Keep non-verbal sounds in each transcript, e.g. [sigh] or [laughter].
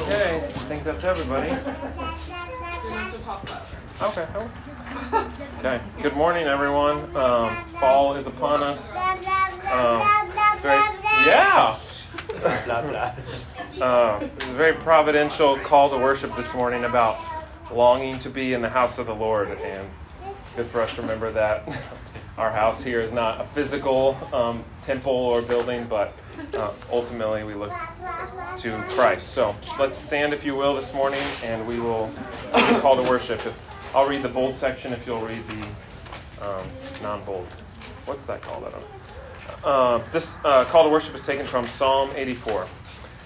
Okay, I think that's everybody. Okay. Okay. Good morning, everyone. Um, fall is upon us. Um, it's very, yeah. [laughs] Uh, it's a very providential call to worship this morning about longing to be in the house of the Lord, and it's good for us to remember that [laughs] our house here is not a physical um, temple or building, but uh, ultimately we look to Christ. So let's stand, if you will, this morning, and we will call to worship. If, I'll read the bold section if you'll read the um, non-bold. What's that called? I don't. Uh, this uh, call to worship is taken from Psalm 84.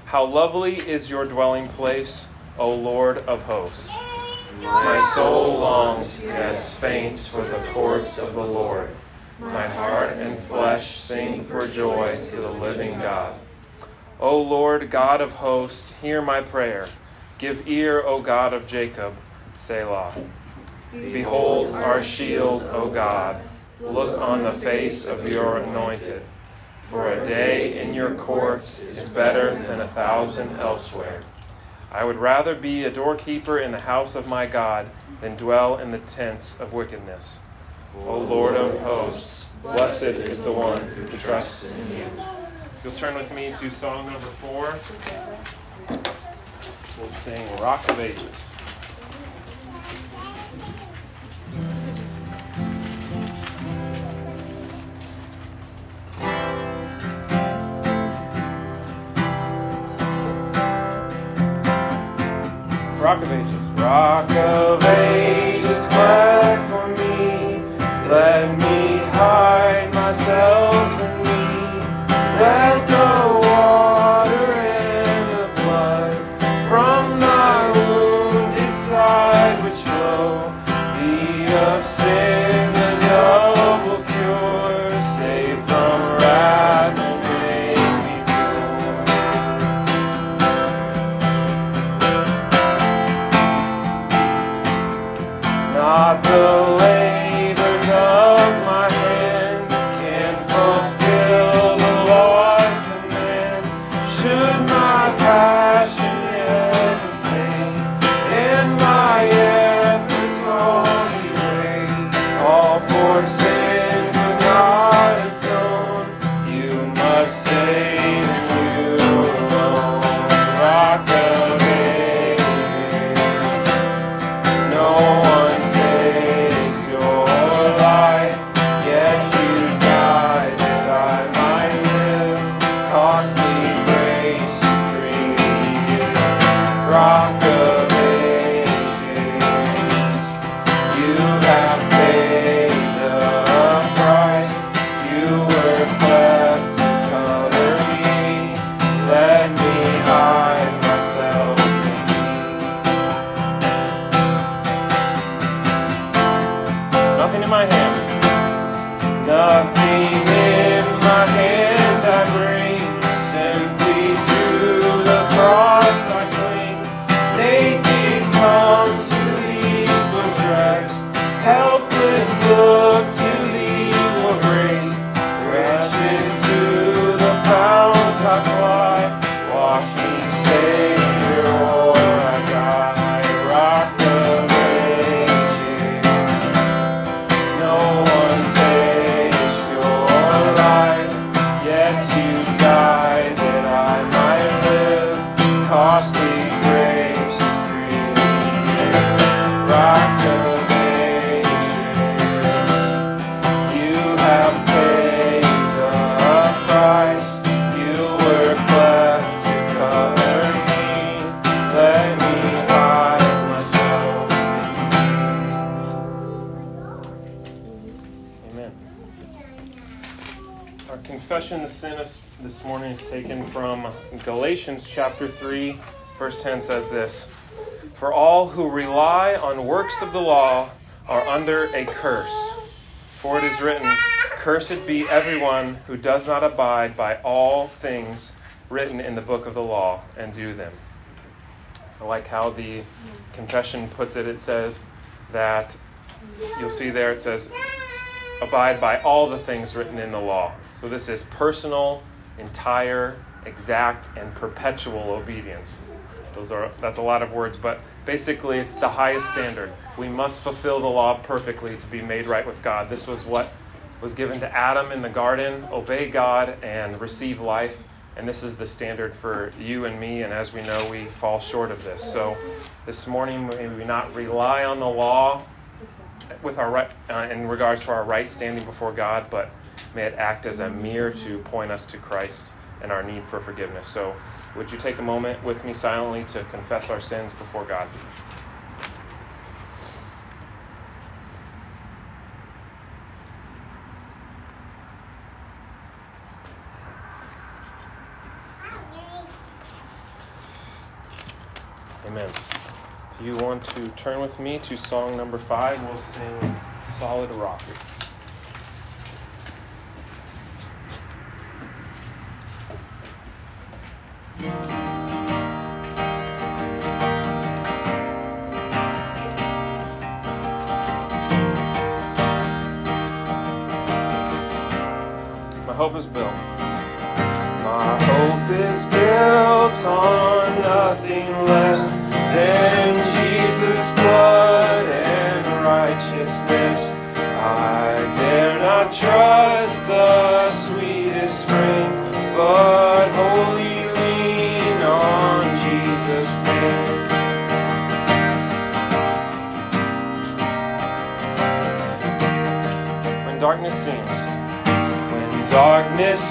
How lovely is your dwelling place, O Lord of hosts. My soul longs, yes, faints for the courts of the Lord. My heart and flesh sing for joy to the living God. O Lord, God of hosts, hear my prayer. Give ear, O God of Jacob. Selah. Behold our shield, O God. Look on the face of your anointed. For a day in your courts is better than a thousand elsewhere. I would rather be a doorkeeper in the house of my God than dwell in the tents of wickedness. O Lord of hosts, blessed is the one who trusts in you. You'll turn with me to song number four. We'll sing Rock of Ages. Rock of Ages. Rock of is- this morning is taken from Galatians chapter 3, verse 10 says this For all who rely on works of the law are under a curse. For it is written, Cursed be everyone who does not abide by all things written in the book of the law and do them. I like how the confession puts it. It says that, you'll see there, it says, abide by all the things written in the law. So this is personal, entire, exact, and perpetual obedience. Those are that's a lot of words, but basically it's the highest standard. We must fulfill the law perfectly to be made right with God. This was what was given to Adam in the garden, obey God and receive life. And this is the standard for you and me, and as we know, we fall short of this. So this morning, may we not rely on the law with our right, uh, in regards to our right standing before God, but may it act as a mirror to point us to Christ and our need for forgiveness. So, would you take a moment with me silently to confess our sins before God? Amen. If you want to turn with me to song number five, we'll sing Solid Rock. My hope is built.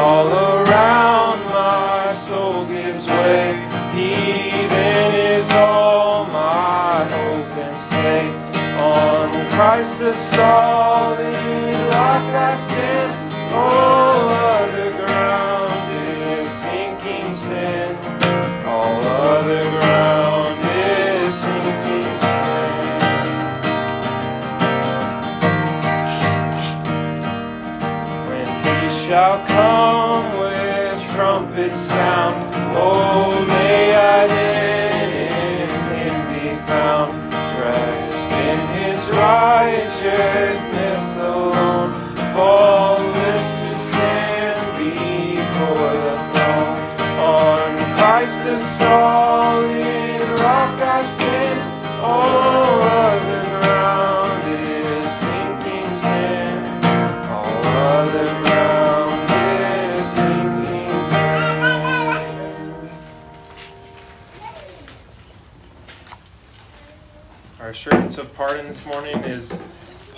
all around my soul gives way, he then is all my hope and stay. On Christ the solid rock I stand. All righteousness alone, faultless to stand before the throne. On Christ the solid rock I stand, all other ground is sinking sand. All other ground is sinking sand. Our assurance of pardon this morning is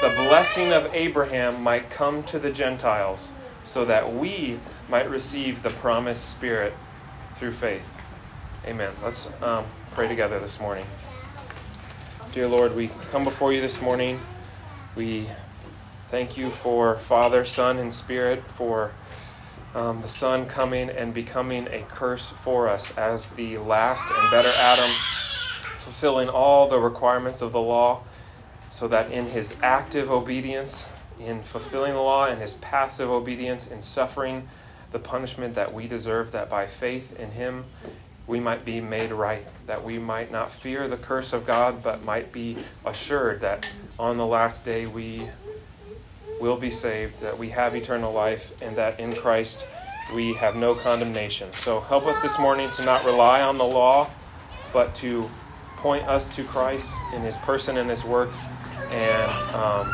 the blessing of Abraham might come to the Gentiles, so that we might receive the promised Spirit through faith. Amen. Let's um, pray together this morning. Dear Lord, we come before you this morning. We thank you for Father, Son, and Spirit, for um, the Son coming and becoming a curse for us as the last and better Adam, fulfilling all the requirements of the law, so that in his active obedience, in fulfilling the law, and his passive obedience, in suffering the punishment that we deserve, that by faith in him we might be made right, that we might not fear the curse of God, but might be assured that on the last day we will be saved, that we have eternal life, and that in Christ we have no condemnation. So help us this morning to not rely on the law, but to point us to Christ in his person and his work. And um,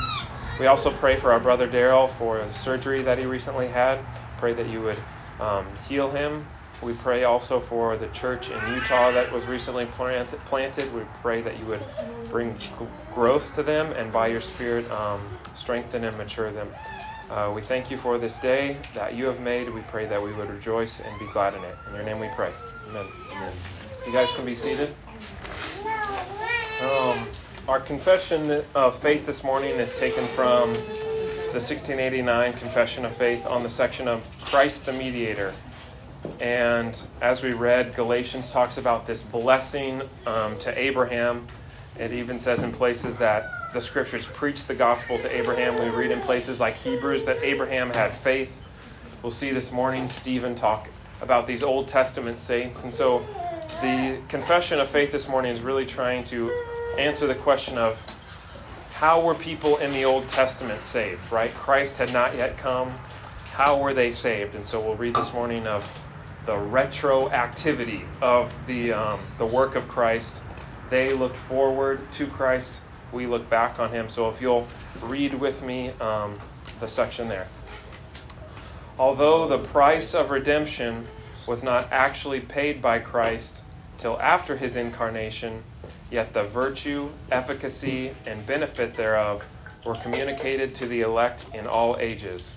we also pray for our brother Daryl for the surgery that he recently had. Pray that you would um, heal him. We pray also for the church in Utah that was recently planted. We pray that you would bring growth to them and by your Spirit um, strengthen and mature them. Uh, we thank you for this day that you have made. We pray that we would rejoice and be glad in it. In your name we pray. Amen. Amen. You guys can be seated. Um, our confession of faith this morning is taken from the 1689 Confession of Faith on the section of Christ the Mediator. And as we read, Galatians talks about this blessing um, to Abraham. It even says in places that the scriptures preach the gospel to Abraham. We read in places like Hebrews that Abraham had faith. We'll see this morning Stephen talk about these Old Testament saints. And so the confession of faith this morning is really trying to answer the question of how were people in the Old Testament saved, right? Christ had not yet come. How were they saved? And so we'll read this morning of the retroactivity of the, um, the work of Christ. They looked forward to Christ we look back on him. So if you'll read with me um, the section there. Although the price of redemption was not actually paid by Christ till after his incarnation, yet the virtue, efficacy, and benefit thereof were communicated to the elect in all ages,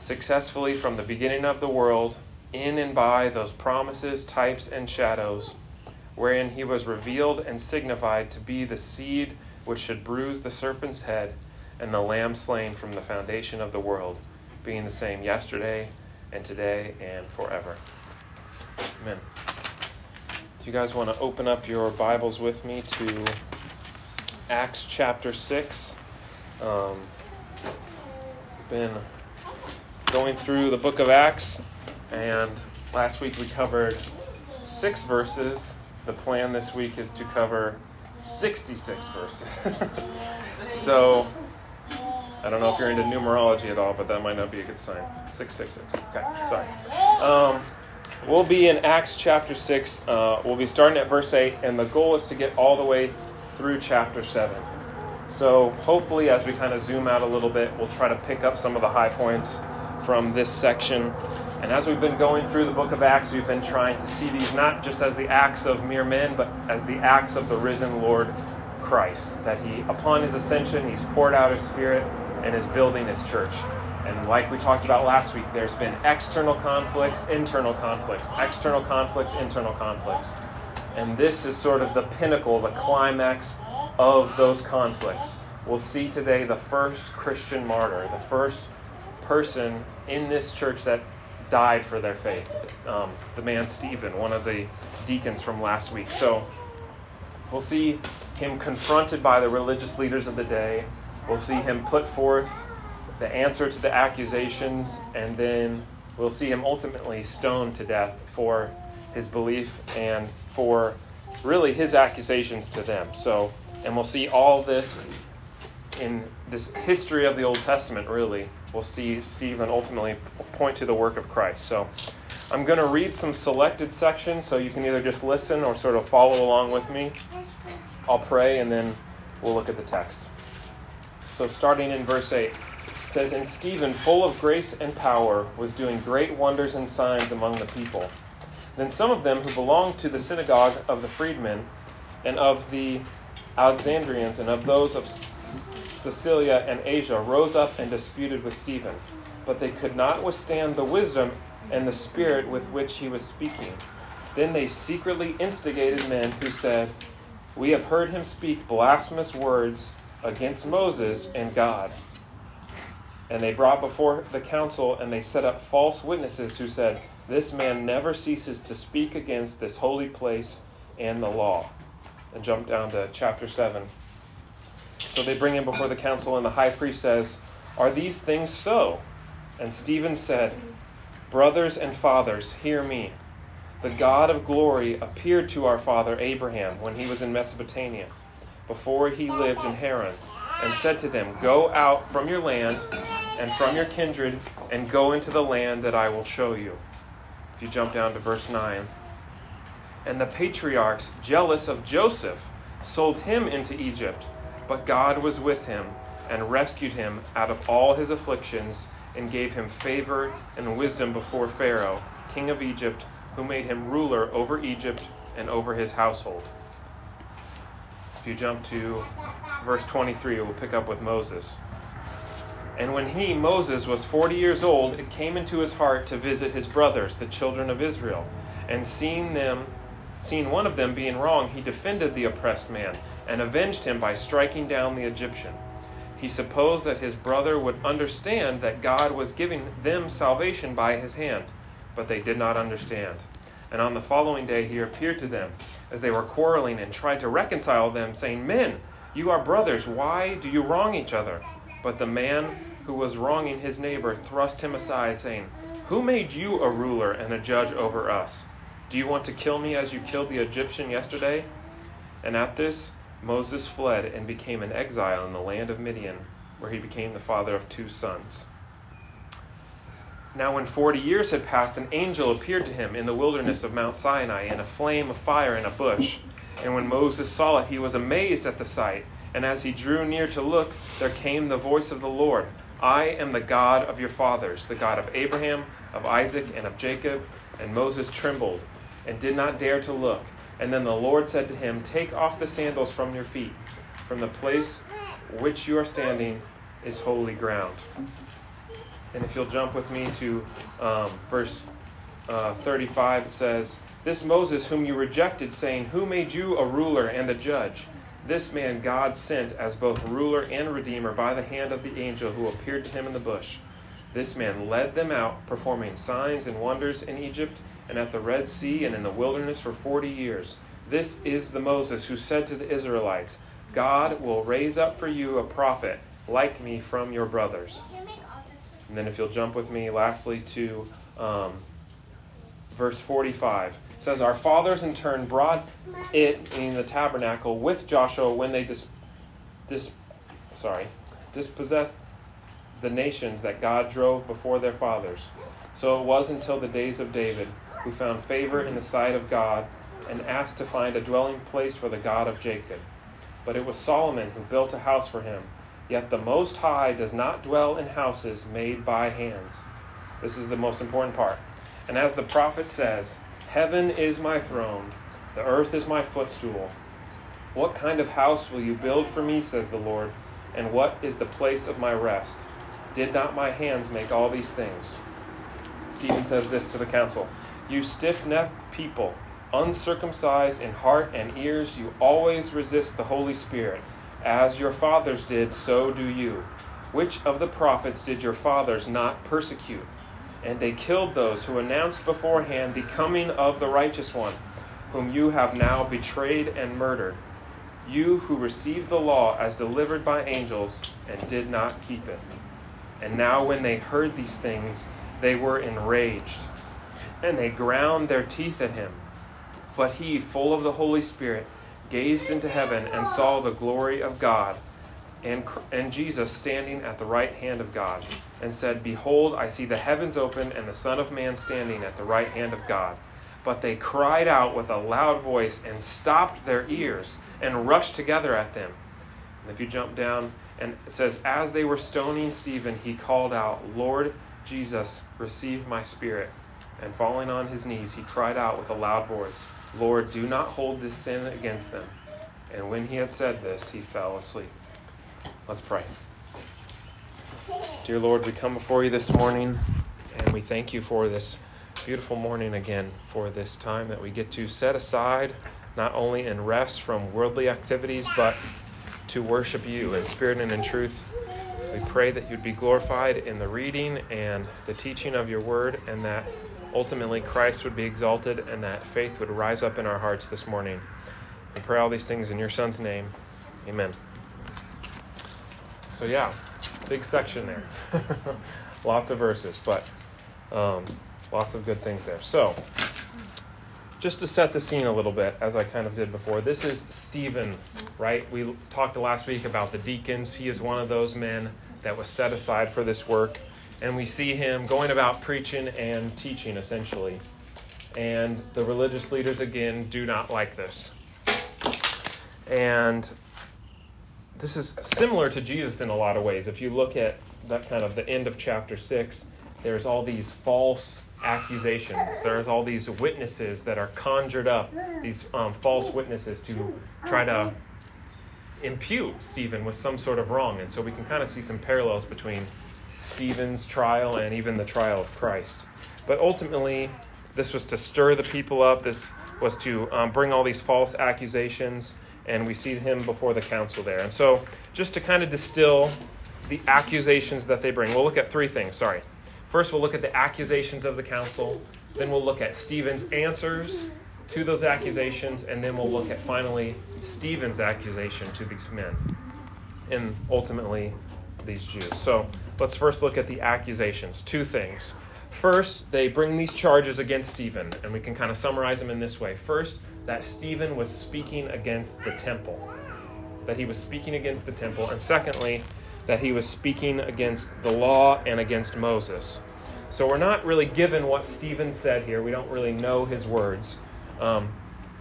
successfully from the beginning of the world, in and by those promises, types, and shadows, wherein he was revealed and signified to be the seed which should bruise the serpent's head, and the lamb slain from the foundation of the world, being the same yesterday and today and forever. Amen. If you guys want to open up your Bibles with me to Acts chapter 6. Um, been going through the book of Acts, and last week we covered six verses. The plan this week is to cover 66 verses. [laughs] so, I don't know if you're into numerology at all, but that might not be a good sign. 666. Okay, sorry. Um, we'll be in Acts chapter 6. Uh, we'll be starting at verse 8, and the goal is to get all the way through chapter 7. So, hopefully, as we kind of zoom out a little bit, we'll try to pick up some of the high points from this section and as we've been going through the book of Acts, we've been trying to see these not just as the acts of mere men, but as the acts of the risen Lord Christ. That he, upon his ascension, he's poured out his spirit and is building his church. And like we talked about last week, there's been external conflicts, internal conflicts, external conflicts, internal conflicts. And this is sort of the pinnacle, the climax of those conflicts. We'll see today the first Christian martyr, the first person in this church that died for their faith. It's um, the man Stephen, one of the deacons from last week. So we'll see him confronted by the religious leaders of the day. We'll see him put forth the answer to the accusations, and then we'll see him ultimately stoned to death for his belief and for really his accusations to them. So, and we'll see all this in this history of the Old Testament, really we'll see Stephen ultimately point to the work of Christ. So I'm going to read some selected sections so you can either just listen or sort of follow along with me. I'll pray and then we'll look at the text. So starting in verse 8, it says, And Stephen, full of grace and power, was doing great wonders and signs among the people. Then some of them who belonged to the synagogue of the freedmen and of the Alexandrians and of those of Cilicia and Asia rose up and disputed with Stephen, but they could not withstand the wisdom and the spirit with which he was speaking. Then they secretly instigated men who said, We have heard him speak blasphemous words against Moses and God. And they brought before the council and they set up false witnesses who said, This man never ceases to speak against this holy place and the law. And jump down to chapter 7. So they bring him before the council, and the high priest says, Are these things so? And Stephen said, Brothers and fathers, hear me. The God of glory appeared to our father Abraham when he was in Mesopotamia, before he lived in Haran, and said to them, Go out from your land and from your kindred and go into the land that I will show you. If you jump down to verse 9. And the patriarchs, jealous of Joseph, sold him into Egypt, but God was with him and rescued him out of all his afflictions and gave him favor and wisdom before Pharaoh, king of Egypt, who made him ruler over Egypt and over his household. If you jump to verse 23, we'll pick up with Moses. And when he, Moses, was 40 years old, it came into his heart to visit his brothers, the children of Israel. And seeing them, seeing one of them being wrong, he defended the oppressed man and avenged him by striking down the Egyptian. He supposed that his brother would understand that God was giving them salvation by his hand, but they did not understand. And on the following day he appeared to them as they were quarreling and tried to reconcile them, saying, Men, you are brothers. Why do you wrong each other? But the man who was wronging his neighbor thrust him aside, saying, Who made you a ruler and a judge over us? Do you want to kill me as you killed the Egyptian yesterday? And at this, Moses fled and became an exile in the land of Midian, where he became the father of two sons. Now, when forty years had passed, an angel appeared to him in the wilderness of Mount Sinai in a flame of fire in a bush. And when Moses saw it, he was amazed at the sight. And as he drew near to look, there came the voice of the Lord I am the God of your fathers, the God of Abraham, of Isaac, and of Jacob. And Moses trembled and did not dare to look. And then the Lord said to him, Take off the sandals from your feet, from the place which you are standing is holy ground. And if you'll jump with me to um, verse uh, 35, it says, This Moses, whom you rejected, saying, Who made you a ruler and a judge? This man God sent as both ruler and redeemer by the hand of the angel who appeared to him in the bush. This man led them out, performing signs and wonders in Egypt and at the Red Sea and in the wilderness for forty years. This is the Moses who said to the Israelites, God will raise up for you a prophet like me from your brothers. And then, if you'll jump with me lastly to um, verse 45, it says, Our fathers in turn brought it in the tabernacle with Joshua when they dis, dis, sorry, dispossessed the nations that God drove before their fathers. So it was until the days of David, who found favor in the sight of God and asked to find a dwelling place for the God of Jacob. But it was Solomon who built a house for him Yet the Most High does not dwell in houses made by hands. This is the most important part. And as the prophet says, Heaven is my throne, the earth is my footstool. What kind of house will you build for me, says the Lord, and what is the place of my rest? Did not my hands make all these things? Stephen says this to the council You stiff necked people, uncircumcised in heart and ears, you always resist the Holy Spirit. As your fathers did, so do you. Which of the prophets did your fathers not persecute? And they killed those who announced beforehand the coming of the righteous one, whom you have now betrayed and murdered. You who received the law as delivered by angels and did not keep it. And now, when they heard these things, they were enraged, and they ground their teeth at him. But he, full of the Holy Spirit, gazed into heaven and saw the glory of God and, and Jesus standing at the right hand of God, and said, Behold, I see the heavens open and the Son of Man standing at the right hand of God. But they cried out with a loud voice and stopped their ears and rushed together at them. And if you jump down, and it says, As they were stoning Stephen, he called out, Lord Jesus, receive my spirit. And falling on his knees, he cried out with a loud voice, Lord, do not hold this sin against them. And when he had said this, he fell asleep. Let's pray. Dear Lord, we come before you this morning and we thank you for this beautiful morning again, for this time that we get to set aside, not only in rest from worldly activities, but to worship you in spirit and in truth. We pray that you'd be glorified in the reading and the teaching of your word, and that ultimately Christ would be exalted and that faith would rise up in our hearts this morning. We pray all these things in your Son's name. Amen. So, yeah, big section there. [laughs] lots of verses, but um, lots of good things there. So, just to set the scene a little bit, as I kind of did before, this is Stephen, right? We talked last week about the deacons. He is one of those men that was set aside for this work. And we see him going about preaching and teaching, essentially. And the religious leaders, again, do not like this. And this is similar to Jesus in a lot of ways. If you look at that kind of the end of chapter 6, there's all these false accusations. There's all these witnesses that are conjured up, these um, false witnesses to try to impute Stephen with some sort of wrong. And so we can kind of see some parallels between Stephen's trial and even the trial of Christ. But ultimately, this was to stir the people up. This was to um, bring all these false accusations. And we see him before the council there. And so, just to kind of distill the accusations that they bring, we'll look at three things. Sorry. First, we'll look at the accusations of the council. Then we'll look at Stephen's answers to those accusations. And then we'll look at finally Stephen's accusation to these men. And ultimately, these Jews. So let's first look at the accusations. Two things. First, they bring these charges against Stephen, and we can kind of summarize them in this way. First, that Stephen was speaking against the temple, that he was speaking against the temple. And secondly, that he was speaking against the law and against Moses. So we're not really given what Stephen said here. We don't really know his words, um,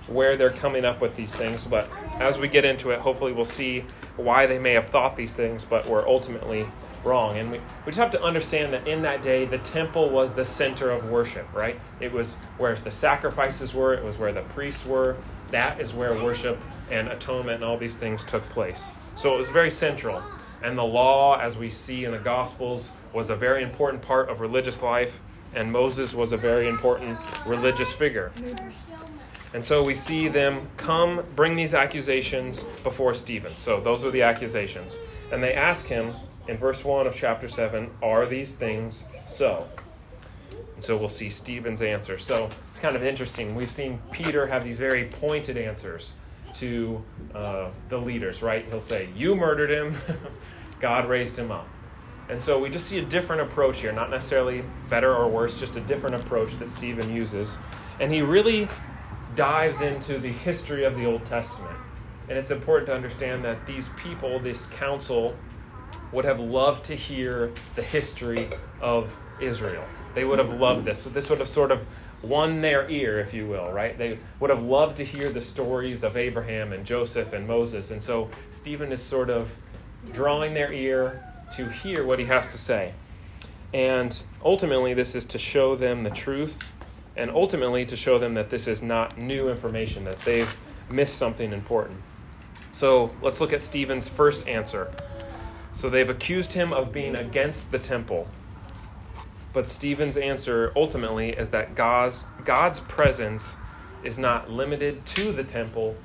where they're coming up with these things. But as we get into it, hopefully we'll see why they may have thought these things, but were ultimately wrong. And we, we just have to understand that in that day, the temple was the center of worship, right? It was where the sacrifices were, it was where the priests were. That is where worship and atonement and all these things took place. So it was very central. And the law, as we see in the Gospels, was a very important part of religious life, and Moses was a very important religious figure. And so we see them come bring these accusations before Stephen. So those are the accusations. And they ask him in verse 1 of chapter 7 Are these things so? And so we'll see Stephen's answer. So it's kind of interesting. We've seen Peter have these very pointed answers to uh, the leaders, right? He'll say, You murdered him, [laughs] God raised him up. And so we just see a different approach here, not necessarily better or worse, just a different approach that Stephen uses. And he really dives into the history of the Old Testament. And it's important to understand that these people, this council, would have loved to hear the history of Israel. They would have loved this. This would have sort of won their ear, if you will, right? They would have loved to hear the stories of Abraham and Joseph and Moses. And so Stephen is sort of drawing their ear to hear what he has to say. And ultimately, this is to show them the truth, and ultimately to show them that this is not new information, that they've missed something important. So let's look at Stephen's first answer. So they've accused him of being against the temple. But Stephen's answer ultimately is that God's, God's presence is not limited to the temple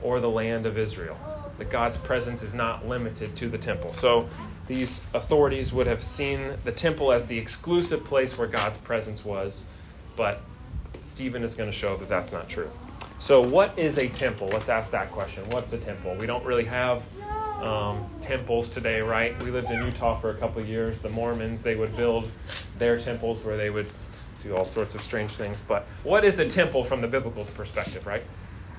or the land of Israel. That God's presence is not limited to the temple. So these authorities would have seen the temple as the exclusive place where God's presence was, but Stephen is going to show that that's not true. So, what is a temple? Let's ask that question. What's a temple? We don't really have um, temples today, right? We lived in Utah for a couple years. The Mormons, they would build their temples where they would do all sorts of strange things. But what is a temple from the biblical perspective, right?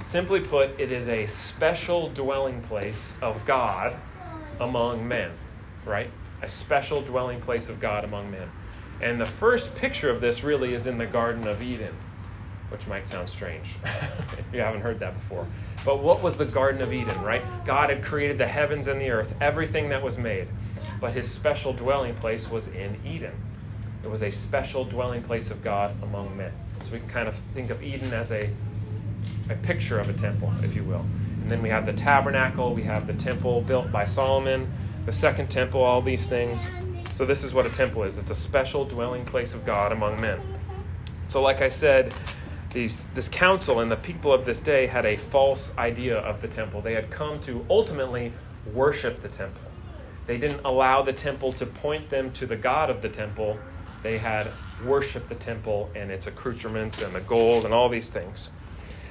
Simply put, it is a special dwelling place of God among men, right? A special dwelling place of God among men. And the first picture of this really is in the Garden of Eden which might sound strange [laughs] if you haven't heard that before. But what was the Garden of Eden, right? God had created the heavens and the earth, everything that was made. But his special dwelling place was in Eden. It was a special dwelling place of God among men. So we can kind of think of Eden as a, a picture of a temple, if you will. And then we have the tabernacle, we have the temple built by Solomon, the second temple, all these things. So this is what a temple is it's a special dwelling place of God among men. So, like I said, these, this council and the people of this day had a false idea of the temple. They had come to ultimately worship the temple. They didn't allow the temple to point them to the God of the temple. They had worshiped the temple and its accoutrements and the gold and all these things.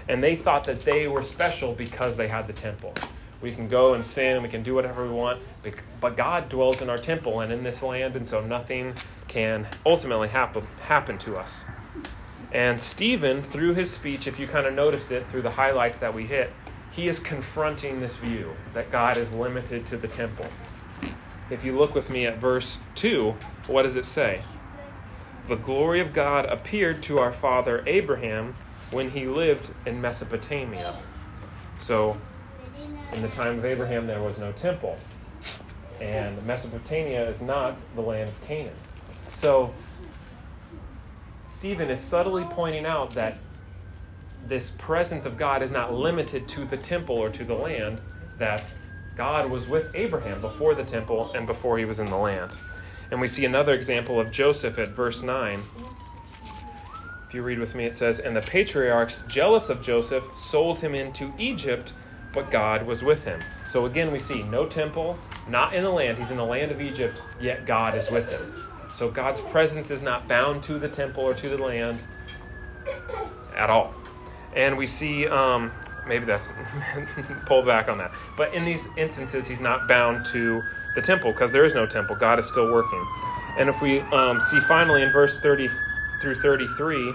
And they thought that they were special because they had the temple. We can go and sin and we can do whatever we want, but God dwells in our temple and in this land, and so nothing can ultimately happen, happen to us. And Stephen, through his speech, if you kind of noticed it through the highlights that we hit, he is confronting this view that God is limited to the temple. If you look with me at verse 2, what does it say? The glory of God appeared to our father Abraham when he lived in Mesopotamia. So, in the time of Abraham, there was no temple. And Mesopotamia is not the land of Canaan. So, Stephen is subtly pointing out that this presence of God is not limited to the temple or to the land, that God was with Abraham before the temple and before he was in the land. And we see another example of Joseph at verse 9. If you read with me, it says, And the patriarchs, jealous of Joseph, sold him into Egypt, but God was with him. So again, we see no temple, not in the land. He's in the land of Egypt, yet God is with him. So God's presence is not bound to the temple or to the land at all. And we see, um, maybe that's [laughs] pull back on that. But in these instances, he's not bound to the temple because there is no temple. God is still working. And if we um, see finally in verse 30 through 33,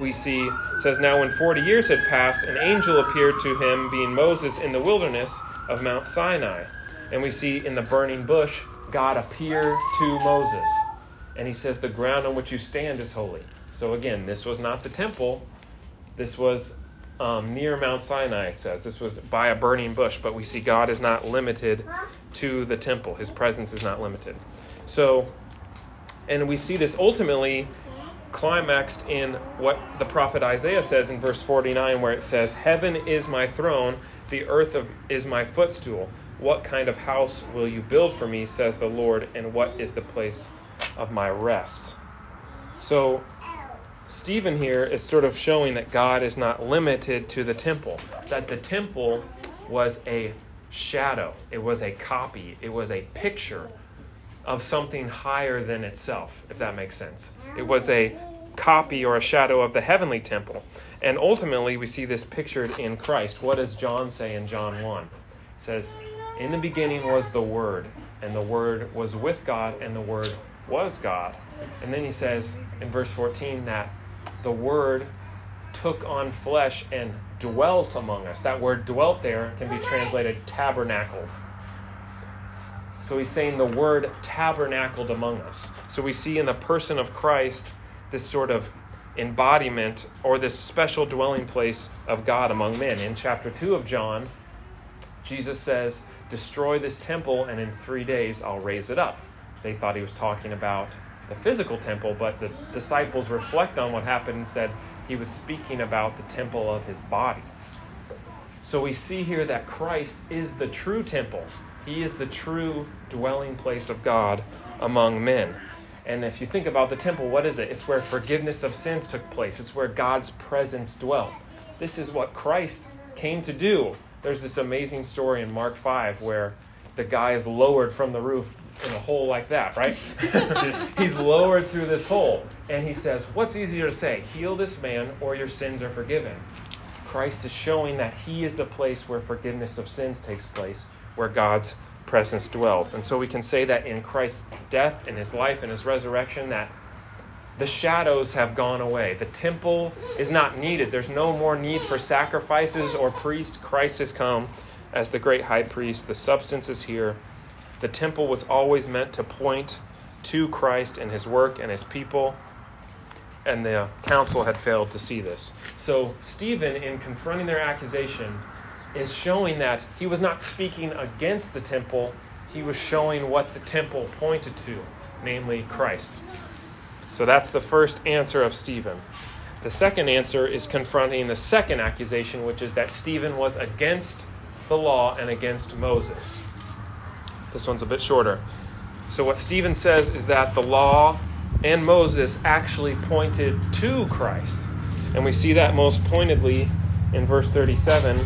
we see says now when 40 years had passed an angel appeared to him being Moses in the wilderness of Mount Sinai and we see in the burning bush God appear to Moses. And he says the ground on which you stand is holy. So again this was not the temple. This was um, near Mount Sinai it says. This was by a burning bush but we see God is not limited to the temple. His presence is not limited. So and we see this ultimately climaxed in what the prophet Isaiah says in verse 49, where it says, Heaven is my throne, the earth of, is my footstool. What kind of house will you build for me, says the Lord, and what is the place of my rest? So, Stephen here is sort of showing that God is not limited to the temple, that the temple was a shadow, it was a copy, it was a picture of something higher than itself, if that makes sense. It was a copy or a shadow of the heavenly temple. And ultimately, we see this pictured in Christ. What does John say in John 1? It says, In the beginning was the Word, and the Word was with God, and the Word was God. And then he says in verse 14 that the Word took on flesh and dwelt among us. That word dwelt there can be translated tabernacled. So he's saying the word tabernacled among us. So we see in the person of Christ this sort of embodiment or this special dwelling place of God among men. In chapter 2 of John, Jesus says, Destroy this temple, and in three days I'll raise it up. They thought he was talking about the physical temple, but the disciples reflect on what happened and said he was speaking about the temple of his body. So we see here that Christ is the true temple. He is the true dwelling place of God among men. And if you think about the temple, what is it? It's where forgiveness of sins took place, it's where God's presence dwelt. This is what Christ came to do. There's this amazing story in Mark 5 where the guy is lowered from the roof in a hole like that, right? [laughs] He's lowered through this hole. And he says, What's easier to say, heal this man or your sins are forgiven? Christ is showing that he is the place where forgiveness of sins takes place, where God's presence dwells. And so we can say that in Christ's death and his life and his resurrection that the shadows have gone away. The temple is not needed. There's no more need for sacrifices or priest. Christ has come as the great high priest. The substance is here. The temple was always meant to point to Christ and his work and his people. And the council had failed to see this. So, Stephen, in confronting their accusation, is showing that he was not speaking against the temple, he was showing what the temple pointed to, namely Christ. So that's the first answer of Stephen. The second answer is confronting the second accusation, which is that Stephen was against the law and against Moses. This one's a bit shorter. So, what Stephen says is that the law and Moses actually pointed to Christ. And we see that most pointedly in verse 37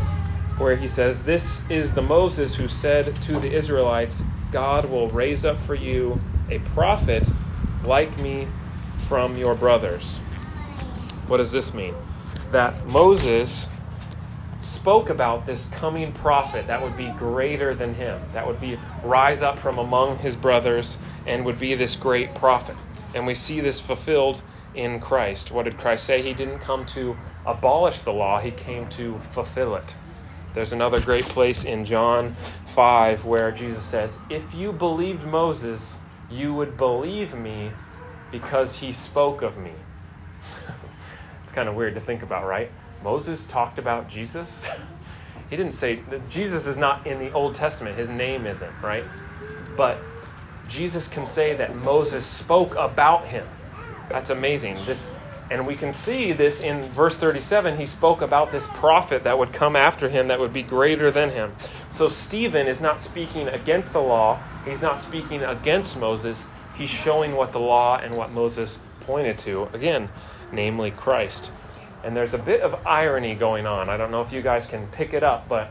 where he says, This is the Moses who said to the Israelites, God will raise up for you a prophet like me from your brothers. What does this mean? That Moses spoke about this coming prophet that would be greater than him, that would be rise up from among his brothers and would be this great prophet. And we see this fulfilled in Christ. What did Christ say? He didn't come to abolish the law, he came to fulfill it. There's another great place in John 5 where Jesus says, If you believed Moses, you would believe me because he spoke of me. [laughs] it's kind of weird to think about, right? Moses talked about Jesus. [laughs] he didn't say, Jesus is not in the Old Testament, his name isn't, right? But Jesus can say that Moses spoke about him. That's amazing. This and we can see this in verse 37. He spoke about this prophet that would come after him that would be greater than him. So Stephen is not speaking against the law, he's not speaking against Moses. He's showing what the law and what Moses pointed to. Again, namely Christ. And there's a bit of irony going on. I don't know if you guys can pick it up, but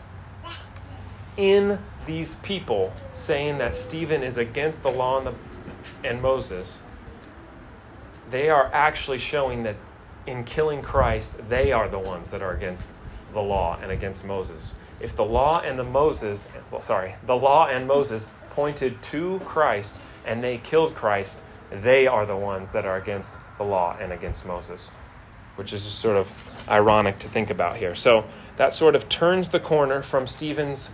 in these people saying that Stephen is against the law and, the, and Moses, they are actually showing that in killing Christ, they are the ones that are against the law and against Moses. If the law and the Moses, well, sorry, the law and Moses pointed to Christ and they killed Christ, they are the ones that are against the law and against Moses, which is sort of ironic to think about here. So that sort of turns the corner from Stephen's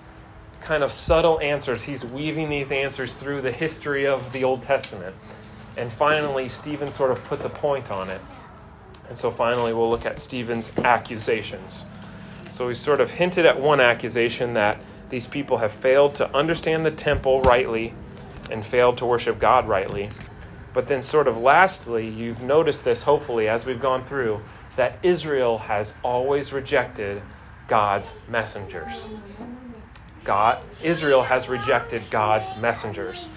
kind of subtle answers. He's weaving these answers through the history of the Old Testament and finally, Stephen sort of puts a point on it. And so finally, we'll look at Stephen's accusations. So he sort of hinted at one accusation that these people have failed to understand the temple rightly and failed to worship God rightly. But then, sort of lastly, you've noticed this hopefully as we've gone through that Israel has always rejected God's messengers. God, Israel has rejected God's messengers.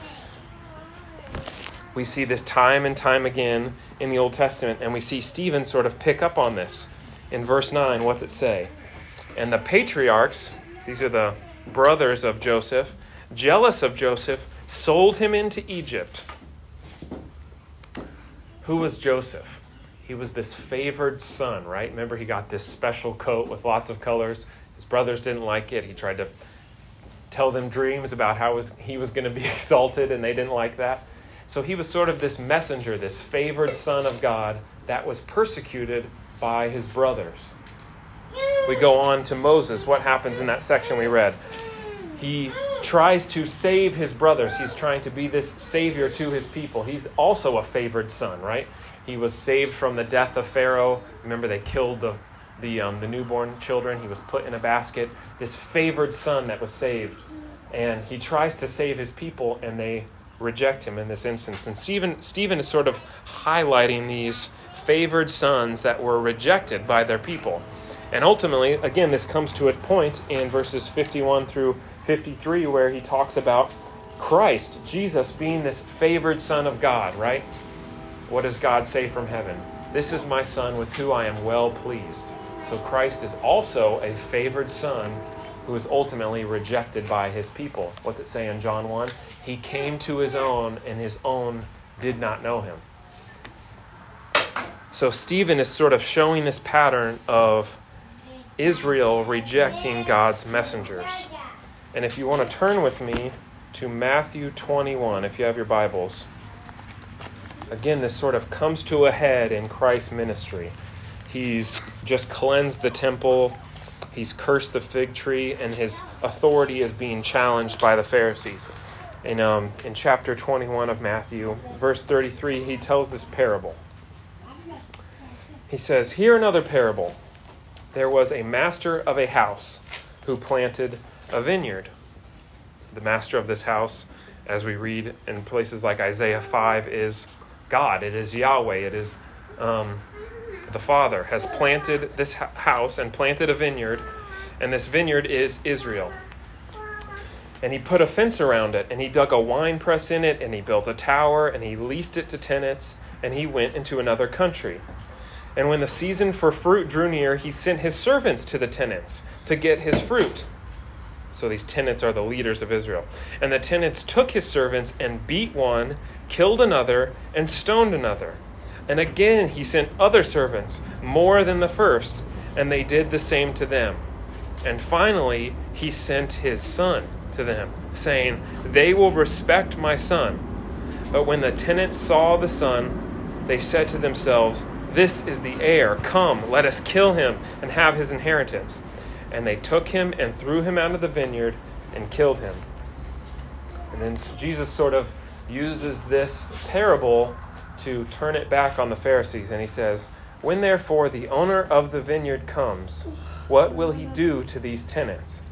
We see this time and time again in the Old Testament, and we see Stephen sort of pick up on this. In verse 9, what's it say? And the patriarchs, these are the brothers of Joseph, jealous of Joseph, sold him into Egypt. Who was Joseph? He was this favored son, right? Remember, he got this special coat with lots of colors. His brothers didn't like it. He tried to tell them dreams about how was, he was going to be [laughs] exalted, and they didn't like that. So he was sort of this messenger, this favored son of God that was persecuted by his brothers. We go on to Moses. What happens in that section we read? He tries to save his brothers. He's trying to be this savior to his people. He's also a favored son, right? He was saved from the death of Pharaoh. Remember, they killed the, the, um, the newborn children. He was put in a basket. This favored son that was saved. And he tries to save his people, and they reject him in this instance. And Stephen, Stephen is sort of highlighting these favored sons that were rejected by their people. And ultimately, again, this comes to a point in verses 51 through 53 where he talks about Christ, Jesus, being this favored Son of God, right? What does God say from heaven? This is my Son with whom I am well pleased. So Christ is also a favored Son who was ultimately rejected by his people. What's it say in John 1? He came to his own, and his own did not know him. So Stephen is sort of showing this pattern of Israel rejecting God's messengers. And if you want to turn with me to Matthew 21, if you have your Bibles, again, this sort of comes to a head in Christ's ministry. He's just cleansed the temple He's cursed the fig tree, and his authority is being challenged by the Pharisees. In, um, in chapter 21 of Matthew, verse 33, he tells this parable. He says, Hear another parable. There was a master of a house who planted a vineyard. The master of this house, as we read in places like Isaiah 5, is God. It is Yahweh. It is um, the Father, has planted this house and planted a vineyard, and this vineyard is Israel. And he put a fence around it, and he dug a wine press in it, and he built a tower, and he leased it to tenants, and he went into another country. And when the season for fruit drew near, he sent his servants to the tenants to get his fruit. So these tenants are the leaders of Israel. And the tenants took his servants and beat one, killed another, and stoned another. And again he sent other servants, more than the first, and they did the same to them. And finally he sent his son to them, saying, They will respect my son. But when the tenants saw the son, they said to themselves, This is the heir. Come, let us kill him and have his inheritance. And they took him and threw him out of the vineyard and killed him. And then Jesus sort of uses this parable to turn it back on the Pharisees. And he says, When therefore the owner of the vineyard comes, what will he do to these tenants?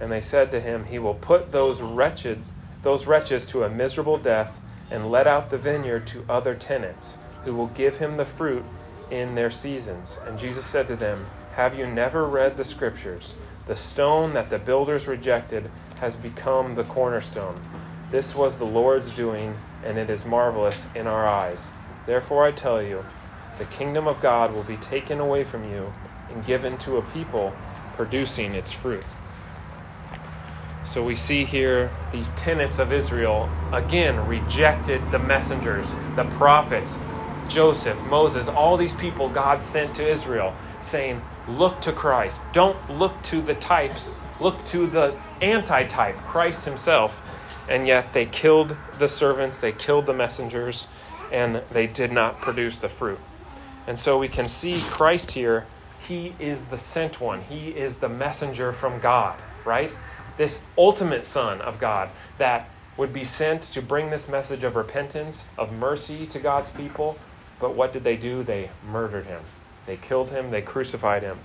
And they said to him, He will put those wretches, those wretches to a miserable death, and let out the vineyard to other tenants, who will give him the fruit in their seasons. And Jesus said to them, Have you never read the scriptures? The stone that the builders rejected has become the cornerstone. This was the Lord's doing, and it is marvelous in our eyes. Therefore, I tell you, the kingdom of God will be taken away from you and given to a people producing its fruit. So we see here these tenants of Israel again rejected the messengers, the prophets, Joseph, Moses, all these people God sent to Israel, saying, Look to Christ. Don't look to the types, look to the anti type, Christ Himself and yet they killed the servants, they killed the messengers, and they did not produce the fruit. And so we can see Christ here, he is the sent one, he is the messenger from God, right? This ultimate Son of God that would be sent to bring this message of repentance, of mercy to God's people. But what did they do? They murdered him. They killed him, they crucified him.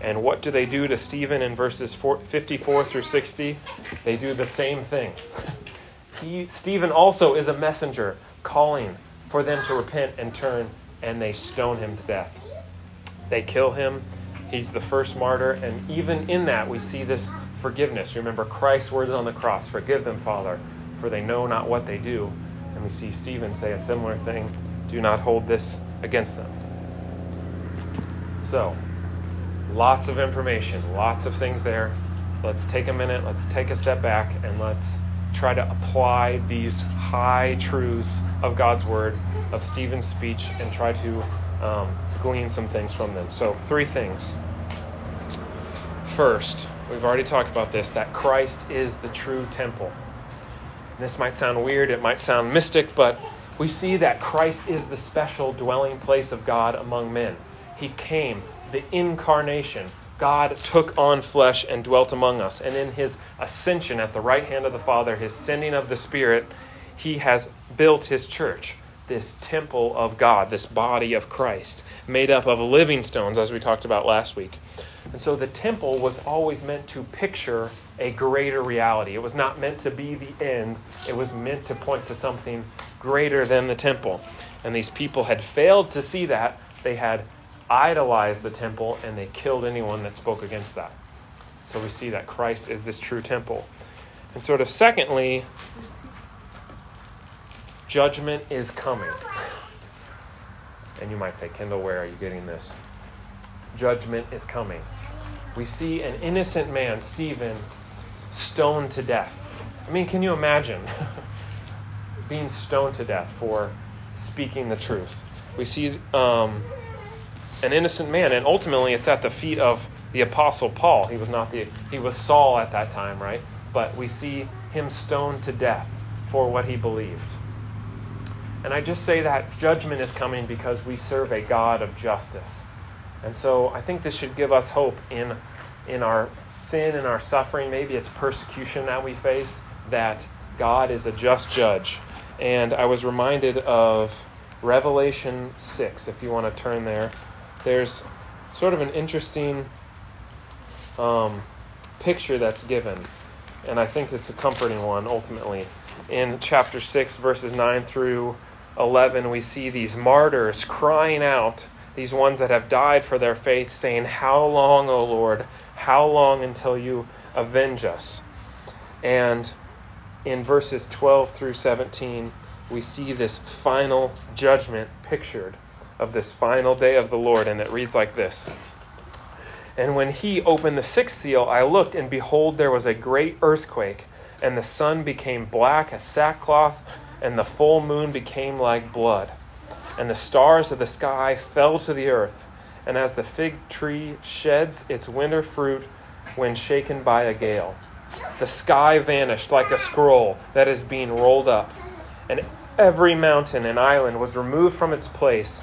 And what do they do to Stephen in verses 54 through 60? They do the same thing. He, Stephen also is a messenger calling for them to repent and turn, and they stone him to death. They kill him. He's the first martyr, and even in that, we see this forgiveness. Remember Christ's words on the cross Forgive them, Father, for they know not what they do. And we see Stephen say a similar thing Do not hold this against them. So, Lots of information, lots of things there. Let's take a minute, let's take a step back, and let's try to apply these high truths of God's Word, of Stephen's speech, and try to um, glean some things from them. So, three things. First, we've already talked about this that Christ is the true temple. this might sound weird, it might sound mystic, but we see that Christ is the special dwelling place of God among men. He came the incarnation. God took on flesh and dwelt among us. And in his ascension at the right hand of the Father, his sending of the Spirit, he has built his church, this temple of God, this body of Christ, made up of living stones, as we talked about last week. And so the temple was always meant to picture a greater reality. It was not meant to be the end, it was meant to point to something greater than the temple. And these people had failed to see that. They had idolized the temple and they killed anyone that spoke against that. So we see that Christ is this true temple. And sort of secondly, judgment is coming. And you might say, Kendall, where are you getting this? Judgment is coming. We see an innocent man, Stephen, stoned to death. I mean, can you imagine [laughs] being stoned to death for speaking the truth? We see um, an innocent man, and ultimately it's at the feet of the apostle Paul. He was not the he was Saul at that time, right? But we see him stoned to death for what he believed. And I just say that judgment is coming because we serve a God of justice. And so I think this should give us hope in in our sin and our suffering, maybe it's persecution that we face, that God is a just judge. And I was reminded of Revelation 6, if you want to turn there there's sort of an interesting um, picture that's given, and I think it's a comforting one ultimately. In chapter 6, verses 9 through 11, we see these martyrs crying out, these ones that have died for their faith, saying, How long, O Lord? How long until you avenge us? And in verses 12 through 17, we see this final judgment pictured of this final day of the Lord, and it reads like this. And when he opened the sixth seal, I looked, and behold, there was a great earthquake, and the sun became black as sackcloth, and the full moon became like blood. And the stars of the sky fell to the earth. And as the fig tree sheds its winter fruit when shaken by a gale, the sky vanished like a scroll that is being rolled up, and every mountain and island was removed from its place.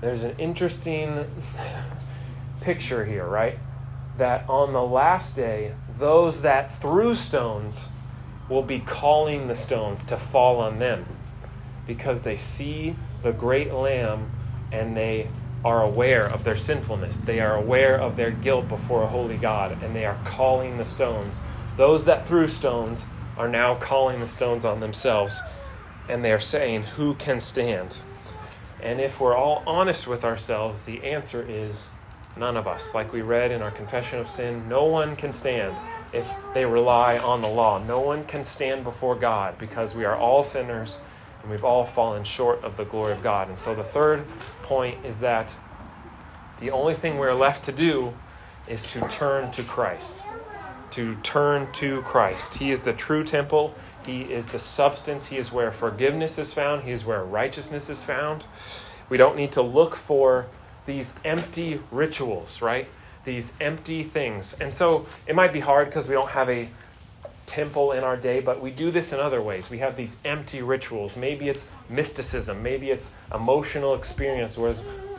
There's an interesting picture here, right? That on the last day, those that threw stones will be calling the stones to fall on them because they see the great lamb and they are aware of their sinfulness. They are aware of their guilt before a holy God and they are calling the stones. Those that threw stones are now calling the stones on themselves and they are saying, Who can stand? And if we're all honest with ourselves, the answer is none of us. Like we read in our confession of sin, no one can stand if they rely on the law. No one can stand before God because we are all sinners and we've all fallen short of the glory of God. And so the third point is that the only thing we're left to do is to turn to Christ. To turn to Christ. He is the true temple. He is the substance. He is where forgiveness is found. He is where righteousness is found. We don't need to look for these empty rituals, right? These empty things. And so it might be hard because we don't have a temple in our day, but we do this in other ways. We have these empty rituals. Maybe it's mysticism, maybe it's emotional experience, where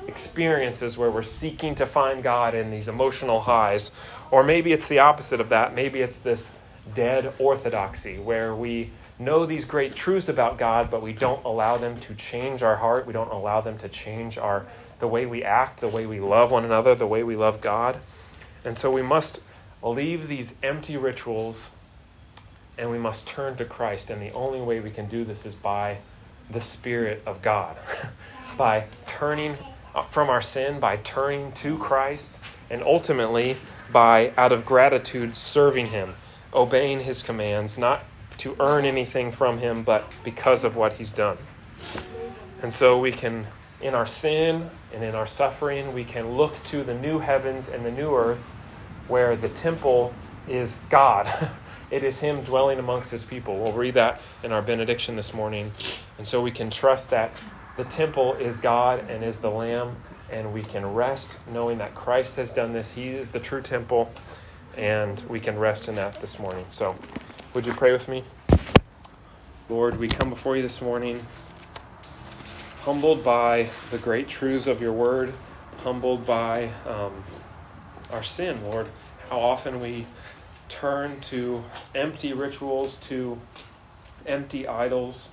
experiences where we're seeking to find God in these emotional highs. Or maybe it's the opposite of that. Maybe it's this dead orthodoxy where we know these great truths about God, but we don't allow them to change our heart. We don't allow them to change our the way we act, the way we love one another, the way we love God. And so we must leave these empty rituals and we must turn to Christ. And the only way we can do this is by the Spirit of God, [laughs] by turning from our sin, by turning to Christ, and ultimately by, out of gratitude, serving Him, obeying His commands, not to earn anything from Him, but because of what He's done. And so we can, in our sin and in our suffering, we can look to the new heavens and the new earth where the temple is God. [laughs] It is Him dwelling amongst His people. We'll read that in our benediction this morning. And so we can trust that the temple is God and is the Lamb, and we can rest knowing that Christ has done this. He is the true temple, and we can rest in that this morning. So, would you pray with me? Lord, we come before you this morning humbled by the great truths of your word, humbled by um, our sin, Lord. How often we turn to empty rituals, to empty idols.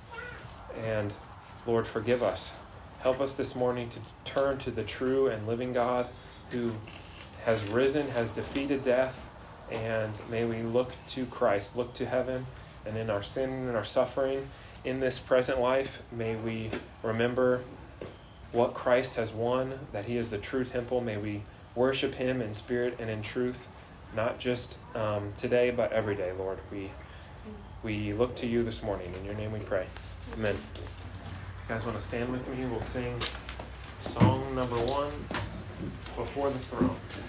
And Lord, forgive us. Help us this morning to turn to the true and living God who has risen, has defeated death, and may we look to Christ, look to heaven, and in our sin and our suffering in this present life, may we remember what Christ has won, that He is the true temple. May we worship Him in spirit and in truth not just um, today, but every day, Lord. We, we look to you this morning. In your name we pray. Amen. You guys want to stand with me? We'll sing song number one, Before the Throne.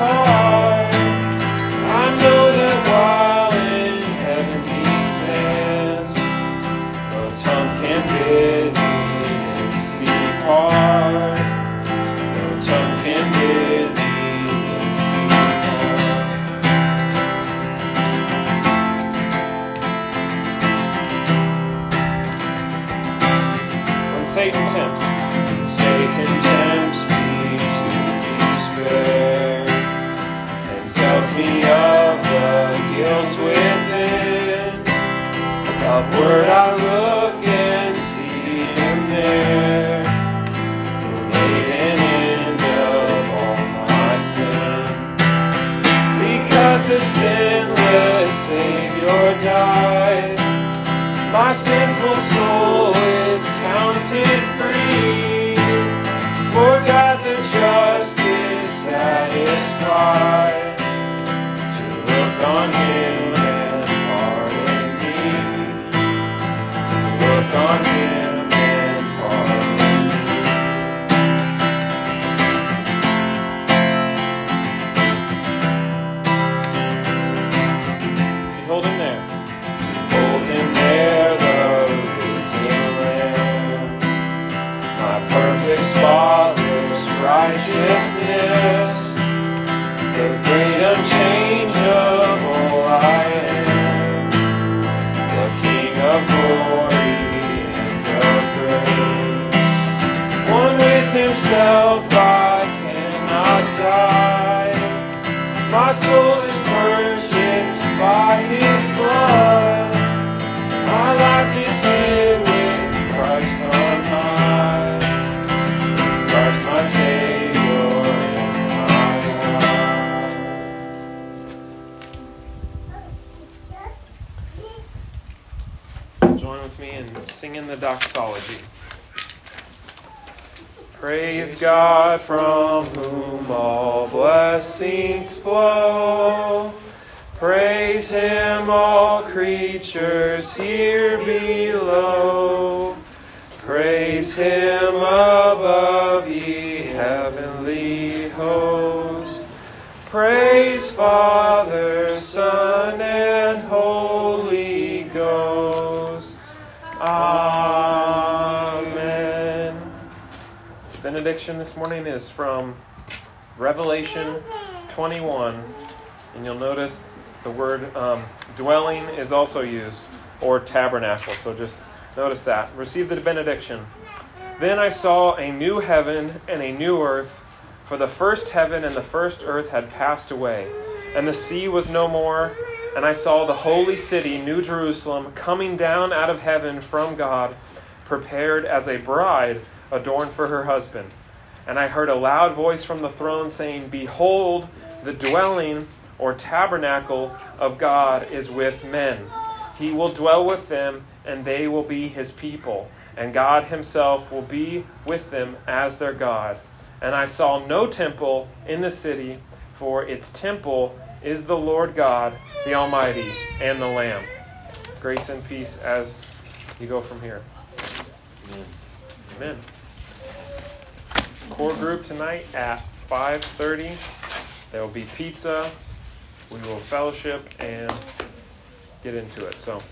bid Upward I look and see him there, made an end of all my sin. Because the sinless Savior died, my sinful soul is counted free. For God the just is satisfied Praise Father, Son, and Holy Ghost. Amen. Benediction this morning is from Revelation 21, and you'll notice the word um, dwelling is also used, or tabernacle. So just notice that. Receive the benediction. Then I saw a new heaven and a new earth, for the first heaven and the first earth had passed away, and the sea was no more. And I saw the holy city, New Jerusalem, coming down out of heaven from God, prepared as a bride adorned for her husband. And I heard a loud voice from the throne saying, Behold, the dwelling or tabernacle of God is with men. He will dwell with them, and they will be his people. And God himself will be with them as their God. And I saw no temple in the city, for its temple is the Lord God, the Almighty, and the Lamb. Grace and peace as you go from here. Amen. Amen. Core group tonight at 5:30. There will be pizza. We will fellowship and get into it. So